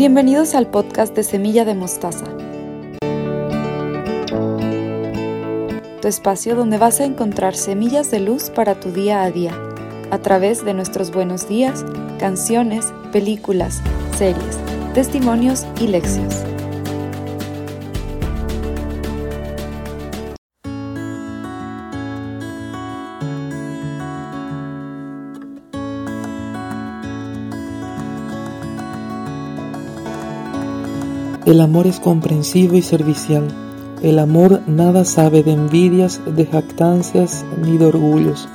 Bienvenidos al podcast de Semilla de Mostaza. Tu espacio donde vas a encontrar semillas de luz para tu día a día, a través de nuestros buenos días, canciones, películas, series, testimonios y lecciones. El amor es comprensivo y servicial. El amor nada sabe de envidias, de jactancias ni de orgullos.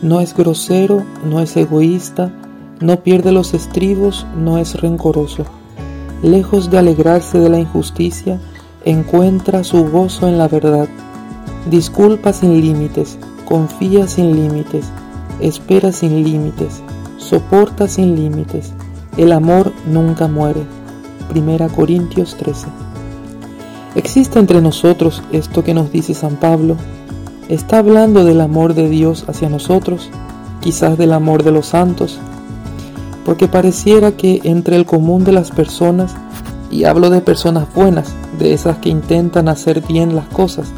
No es grosero, no es egoísta, no pierde los estribos, no es rencoroso. Lejos de alegrarse de la injusticia, encuentra su gozo en la verdad. Disculpa sin límites, confía sin límites, espera sin límites, soporta sin límites. El amor nunca muere. Primera Corintios 13. ¿Existe entre nosotros esto que nos dice San Pablo? ¿Está hablando del amor de Dios hacia nosotros? Quizás del amor de los santos. Porque pareciera que entre el común de las personas, y hablo de personas buenas, de esas que intentan hacer bien las cosas,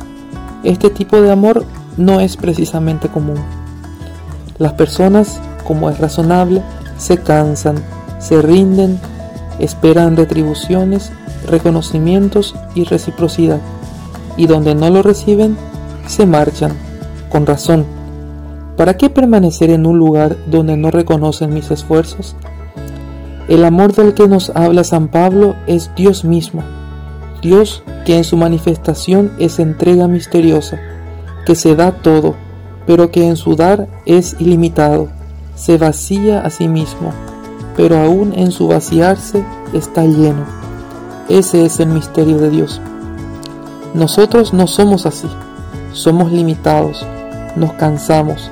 este tipo de amor no es precisamente común. Las personas, como es razonable, se cansan, se rinden esperan retribuciones, reconocimientos y reciprocidad, y donde no lo reciben, se marchan, con razón. ¿Para qué permanecer en un lugar donde no reconocen mis esfuerzos? El amor del que nos habla San Pablo es Dios mismo, Dios que en su manifestación es entrega misteriosa, que se da todo, pero que en su dar es ilimitado, se vacía a sí mismo pero aún en su vaciarse está lleno. Ese es el misterio de Dios. Nosotros no somos así, somos limitados, nos cansamos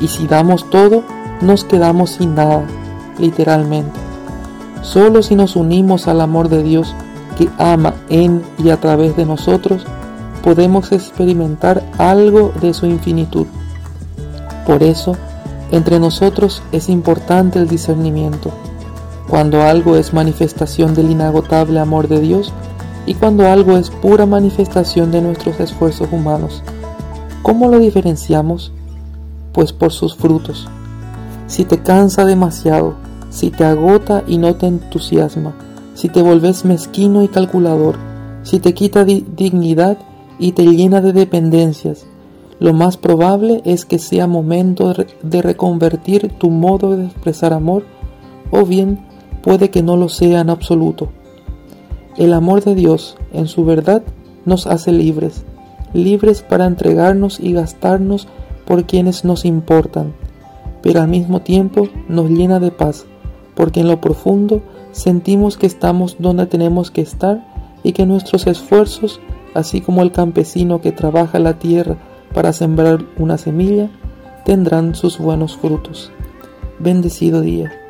y si damos todo, nos quedamos sin nada, literalmente. Solo si nos unimos al amor de Dios que ama en y a través de nosotros, podemos experimentar algo de su infinitud. Por eso, entre nosotros es importante el discernimiento, cuando algo es manifestación del inagotable amor de Dios y cuando algo es pura manifestación de nuestros esfuerzos humanos. ¿Cómo lo diferenciamos? Pues por sus frutos. Si te cansa demasiado, si te agota y no te entusiasma, si te volves mezquino y calculador, si te quita dignidad y te llena de dependencias, lo más probable es que sea momento de reconvertir tu modo de expresar amor o bien puede que no lo sea en absoluto. El amor de Dios, en su verdad, nos hace libres, libres para entregarnos y gastarnos por quienes nos importan, pero al mismo tiempo nos llena de paz, porque en lo profundo sentimos que estamos donde tenemos que estar y que nuestros esfuerzos, así como el campesino que trabaja la tierra para sembrar una semilla, tendrán sus buenos frutos. Bendecido día.